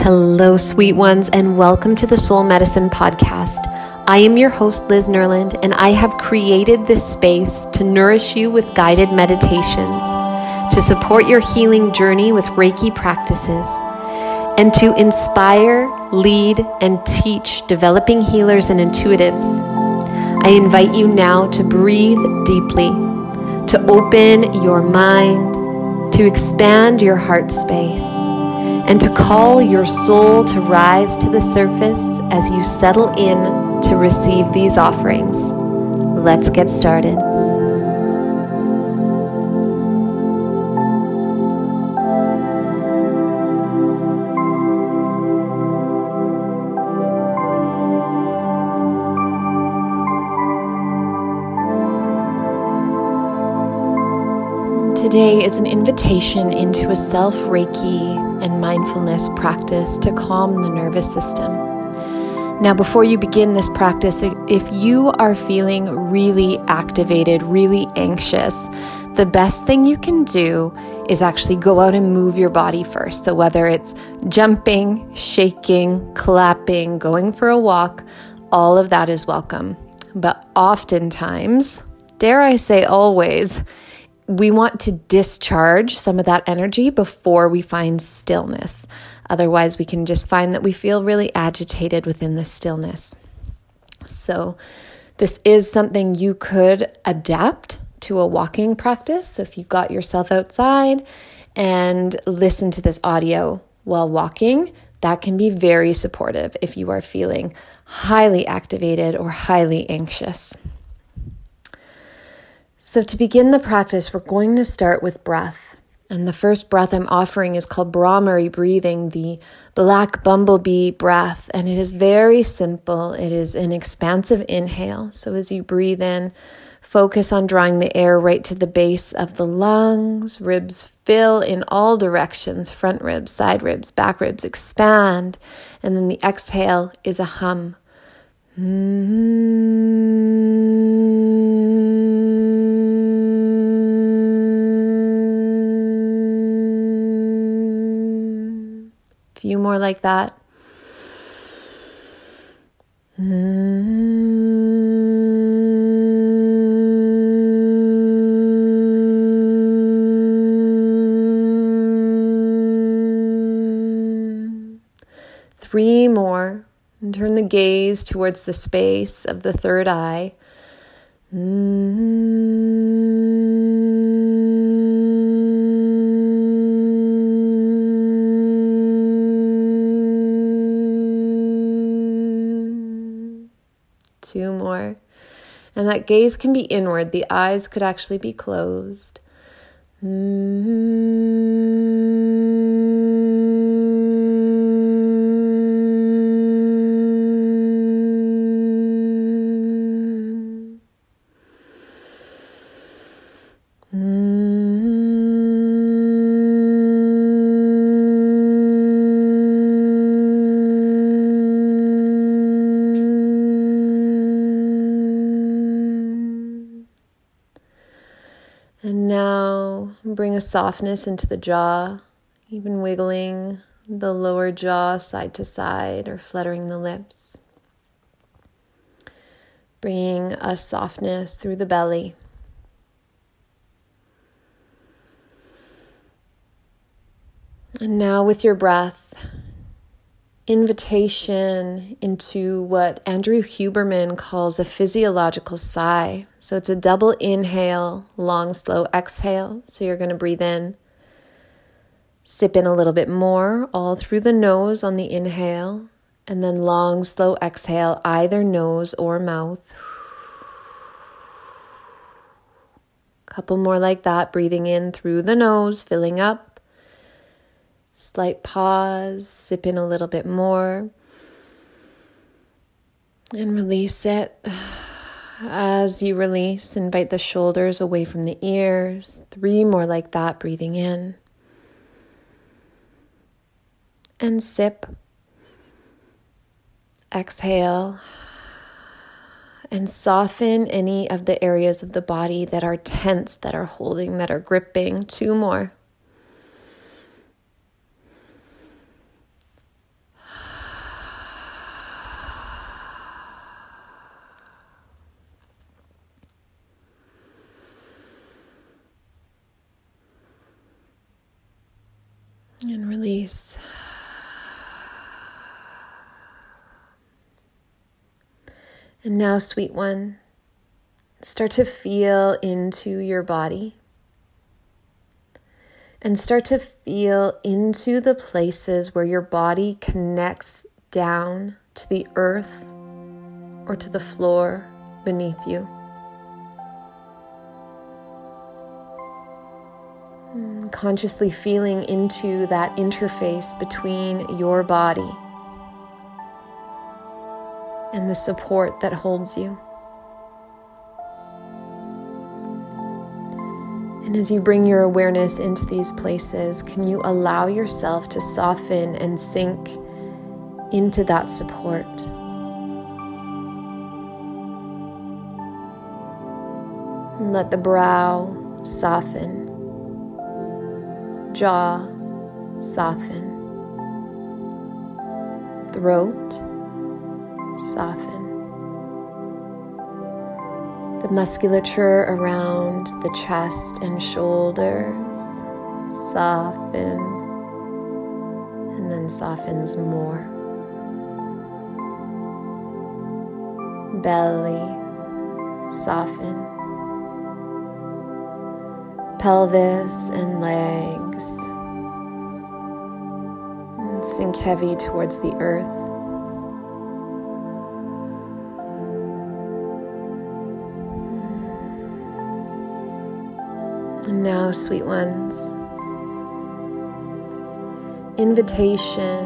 Hello, sweet ones, and welcome to the Soul Medicine Podcast. I am your host, Liz Nerland, and I have created this space to nourish you with guided meditations, to support your healing journey with Reiki practices, and to inspire, lead, and teach developing healers and intuitives. I invite you now to breathe deeply, to open your mind, to expand your heart space and to call your soul to rise to the surface as you settle in to receive these offerings. Let's get started. Today is an invitation into a self Reiki and mindfulness practice to calm the nervous system. Now, before you begin this practice, if you are feeling really activated, really anxious, the best thing you can do is actually go out and move your body first. So, whether it's jumping, shaking, clapping, going for a walk, all of that is welcome. But oftentimes, dare I say always, we want to discharge some of that energy before we find stillness. Otherwise, we can just find that we feel really agitated within the stillness. So, this is something you could adapt to a walking practice. If you got yourself outside and listen to this audio while walking, that can be very supportive if you are feeling highly activated or highly anxious. So, to begin the practice, we're going to start with breath. And the first breath I'm offering is called Bhramari breathing, the black bumblebee breath. And it is very simple. It is an expansive inhale. So, as you breathe in, focus on drawing the air right to the base of the lungs. Ribs fill in all directions front ribs, side ribs, back ribs expand. And then the exhale is a hum. Mm-hmm. More like that. Three more. And turn the gaze towards the space of the third eye. Mm-hmm. Gaze can be inward, the eyes could actually be closed. Mm-hmm. Bring a softness into the jaw, even wiggling the lower jaw side to side or fluttering the lips. Bringing a softness through the belly. And now, with your breath, invitation into what Andrew Huberman calls a physiological sigh. So it's a double inhale, long, slow exhale. So you're going to breathe in, sip in a little bit more, all through the nose on the inhale, and then long, slow exhale, either nose or mouth. Couple more like that, breathing in through the nose, filling up Slight pause, sip in a little bit more, and release it. As you release, invite the shoulders away from the ears. Three more like that, breathing in. And sip. Exhale. And soften any of the areas of the body that are tense, that are holding, that are gripping. Two more. And release. And now, sweet one, start to feel into your body and start to feel into the places where your body connects down to the earth or to the floor beneath you. Hmm, consciously feeling into that interface between your body and the support that holds you. And as you bring your awareness into these places, can you allow yourself to soften and sink into that support? And let the brow soften, jaw soften, throat soften. The musculature around the chest and shoulders soften and then softens more. Belly soften. Pelvis and legs and sink heavy towards the earth. Now, sweet ones, invitation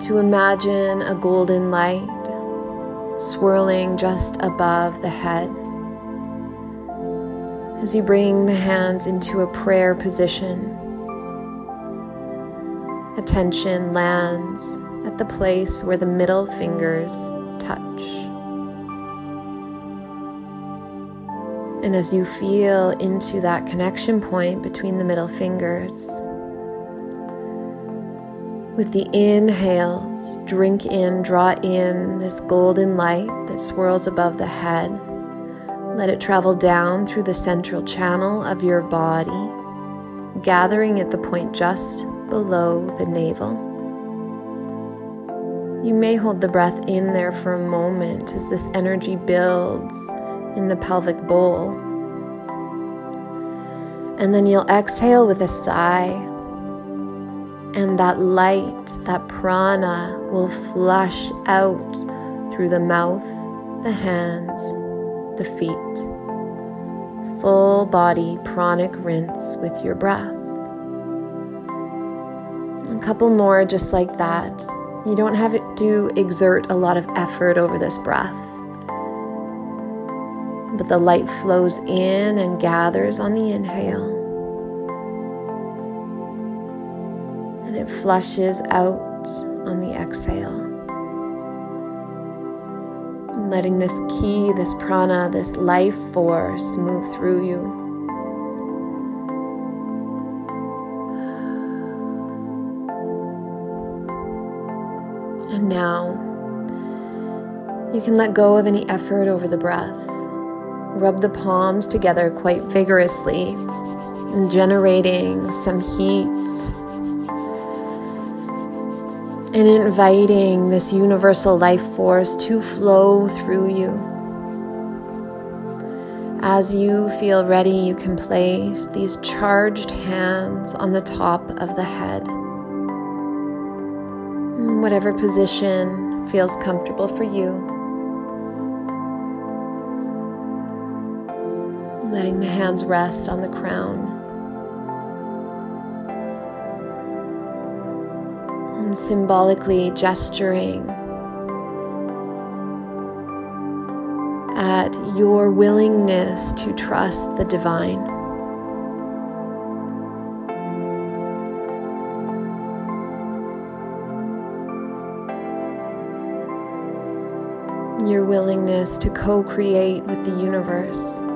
to imagine a golden light swirling just above the head. As you bring the hands into a prayer position, attention lands at the place where the middle fingers touch. And as you feel into that connection point between the middle fingers, with the inhales, drink in, draw in this golden light that swirls above the head. Let it travel down through the central channel of your body, gathering at the point just below the navel. You may hold the breath in there for a moment as this energy builds in the pelvic bowl. And then you'll exhale with a sigh. And that light, that prana, will flush out through the mouth, the hands, the feet. Full body pranic rinse with your breath. A couple more just like that. You don't have to exert a lot of effort over this breath but the light flows in and gathers on the inhale. And it flushes out on the exhale. And letting this ki, this prana, this life force move through you. And now you can let go of any effort over the breath. Rub the palms together quite vigorously, generating some heat and inviting this universal life force to flow through you. As you feel ready, you can place these charged hands on the top of the head. Whatever position feels comfortable for you. Letting the hands rest on the crown. And symbolically gesturing at your willingness to trust the divine. Your willingness to co create with the universe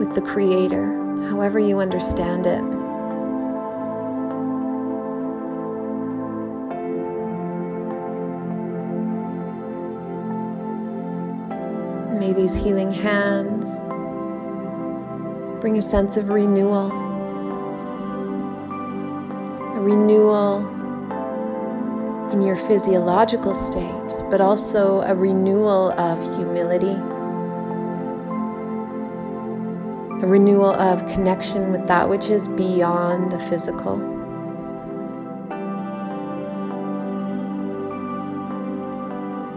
with the Creator, however you understand it. May these healing hands bring a sense of renewal, a renewal in your physiological state, but also a renewal of humility, a renewal of connection with that which is beyond the physical.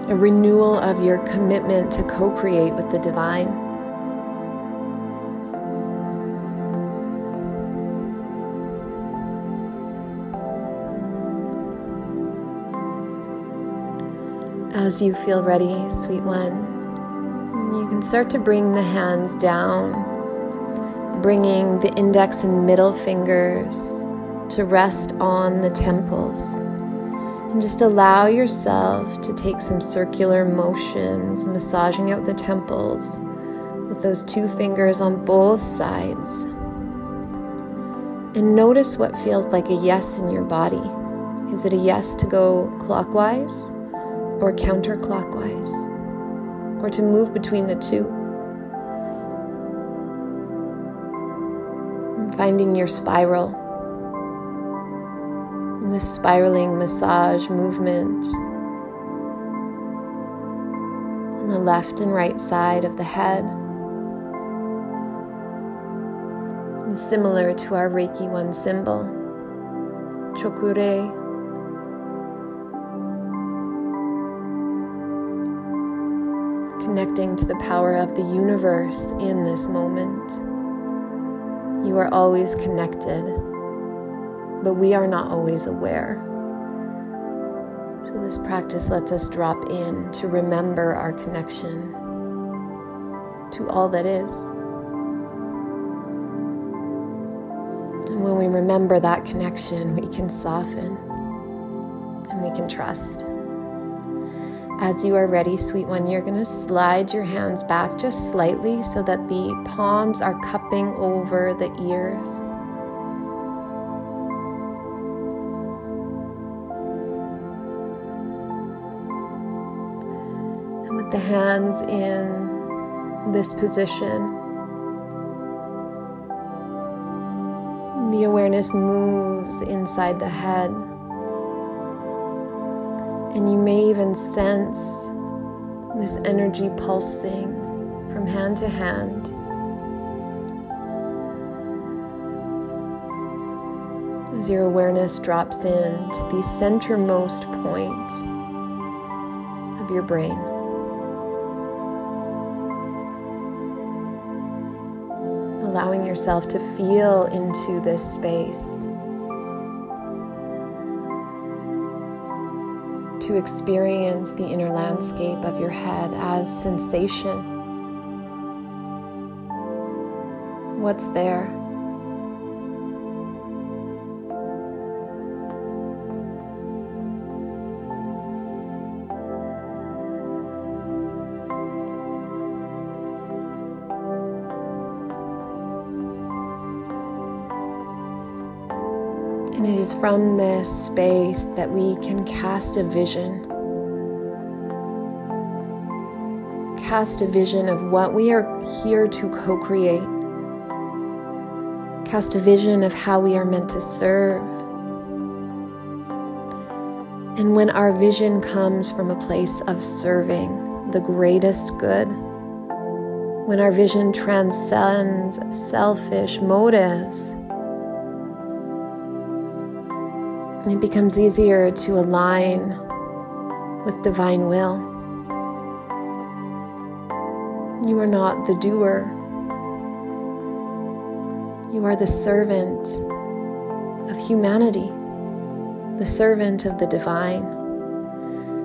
A renewal of your commitment to co create with the divine. As you feel ready, sweet one, you can start to bring the hands down, bringing the index and middle fingers to rest on the temples. And just allow yourself to take some circular motions, massaging out the temples with those two fingers on both sides. And notice what feels like a yes in your body. Is it a yes to go clockwise? or counterclockwise, or to move between the two. Finding your spiral, this spiraling massage movement on the left and right side of the head. And similar to our Reiki 1 symbol, Cho Ku Rei connecting to the power of the universe in this moment. You are always connected, but we are not always aware. So, this practice lets us drop in to remember our connection to all that is. And when we remember that connection, we can soften and we can trust. As you are ready, sweet one, you're going to slide your hands back just slightly so that the palms are cupping over the ears. And with the hands in this position, the awareness moves inside the head. And you may even sense this energy pulsing from hand to hand. As your awareness drops into the centermost point of your brain. Allowing yourself to feel into this space. To experience the inner landscape of your head as sensation. What's there? And it is from this space that we can cast a vision. Cast a vision of what we are here to co create. Cast a vision of how we are meant to serve. And when our vision comes from a place of serving the greatest good, when our vision transcends selfish motives, it becomes easier to align with divine will. You are not the doer, you are the servant of humanity, the servant of the divine.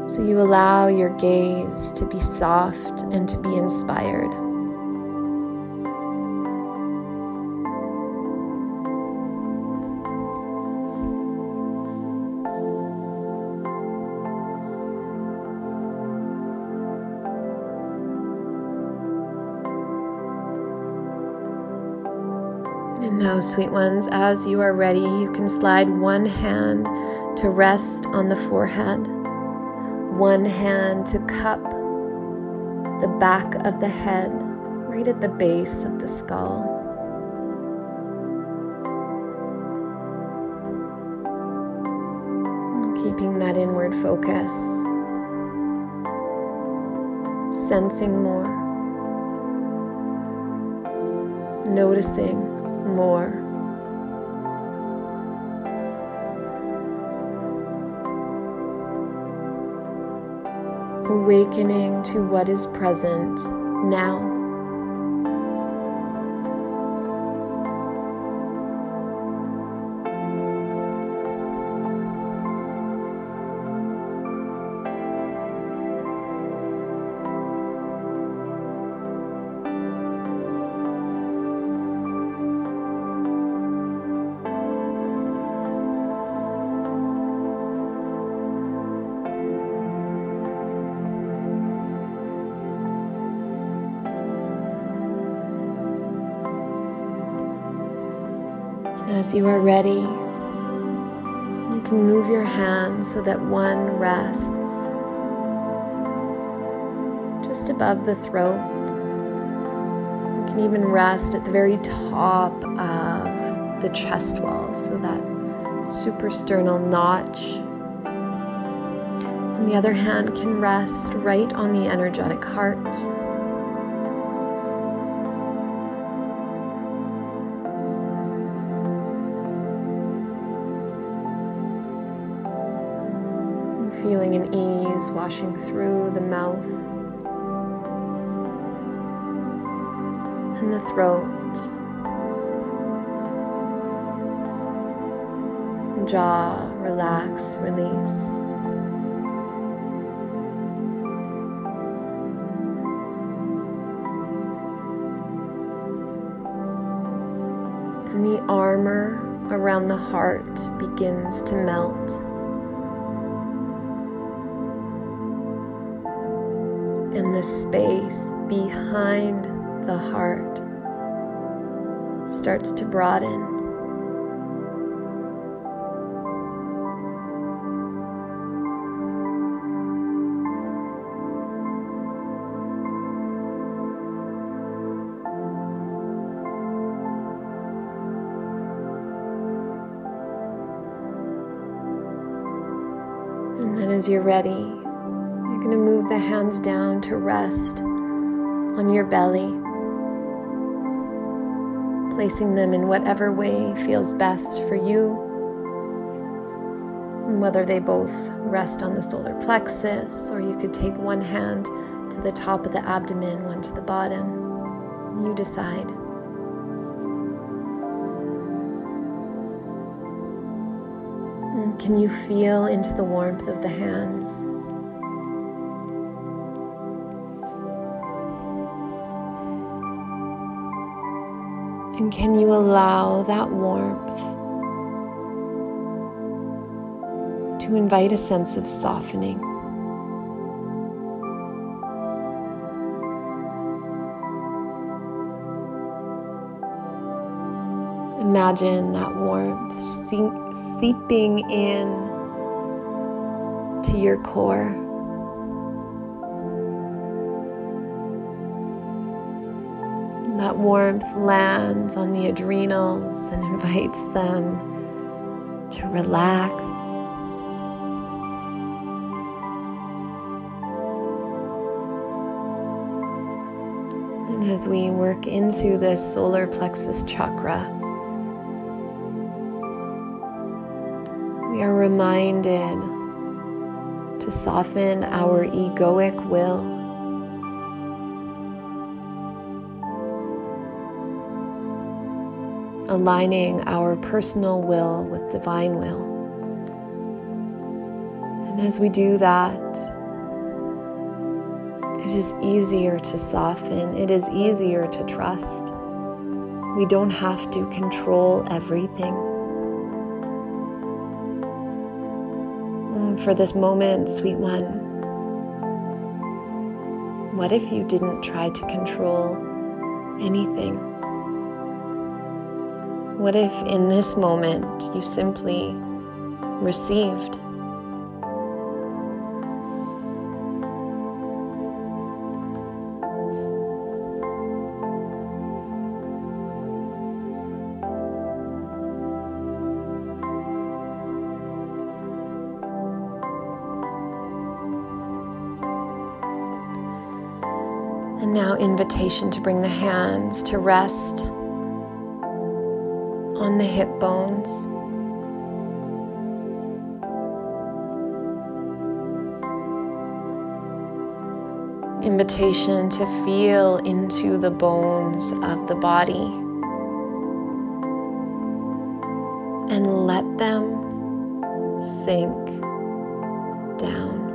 So you allow your gaze to be soft and to be inspired. Sweet ones, as you are ready, you can slide one hand to rest on the forehead, one hand to cup the back of the head, right at the base of the skull. Keeping that inward focus, sensing more, noticing more. awakening to what is present now. As you are ready, you can move your hands so that one rests just above the throat. You can even rest at the very top of the chest wall, so that suprasternal notch. And the other hand can rest right on the energetic heart. Feeling an ease washing through the mouth and the throat, jaw, relax, release. And the armor around the heart begins to melt. And the space behind the heart starts to broaden. And then, as you're ready, you're going to move the hands down to rest on your belly, placing them in whatever way feels best for you. Whether they both rest on the solar plexus, or you could take one hand to the top of the abdomen, one to the bottom. You decide. Can you feel into the warmth of the hands? And can you allow that warmth to invite a sense of softening? Imagine that warmth seeping in to your core. Warmth lands on the adrenals and invites them to relax. And as we work into this solar plexus chakra, we are reminded to soften our egoic will aligning our personal will with divine will. And as we do that, it is easier to soften, it is easier to trust. We don't have to control everything. For this moment, sweet one, what if you didn't try to control anything? What if in this moment you simply received? And now, invitation to bring the hands to rest the hip bones. Invitation to feel into the bones of the body and let them sink down.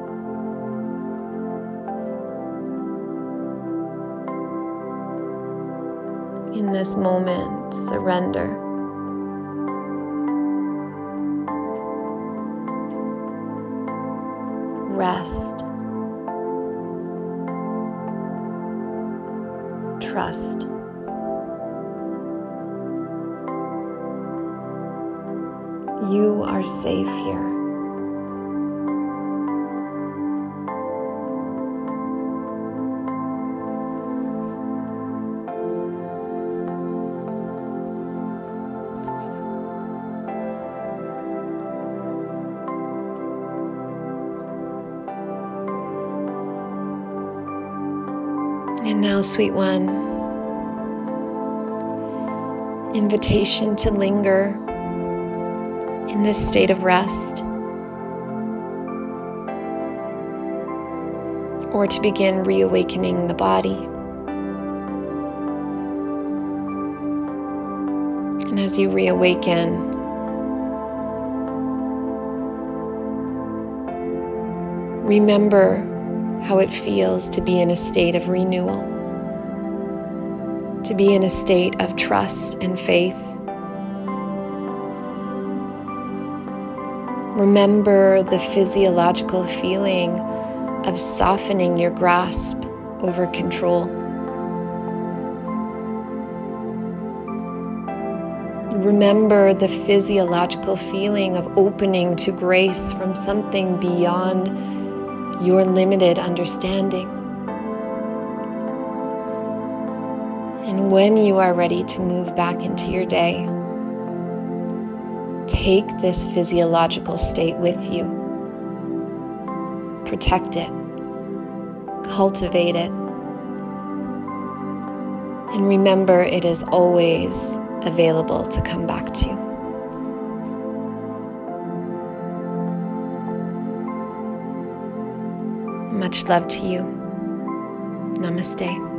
In this moment, surrender. Rest. Trust. You are safe here. Sweet one, invitation to linger in this state of rest. Or to begin reawakening the body. And as you reawaken, remember how it feels to be in a state of renewal, to be in a state of trust and faith. Remember the physiological feeling of softening your grasp over control. Remember the physiological feeling of opening to grace from something beyond your limited understanding. And when you are ready to move back into your day, take this physiological state with you. Protect it, cultivate it, and remember it is always available to come back to. Much love to you. Namaste.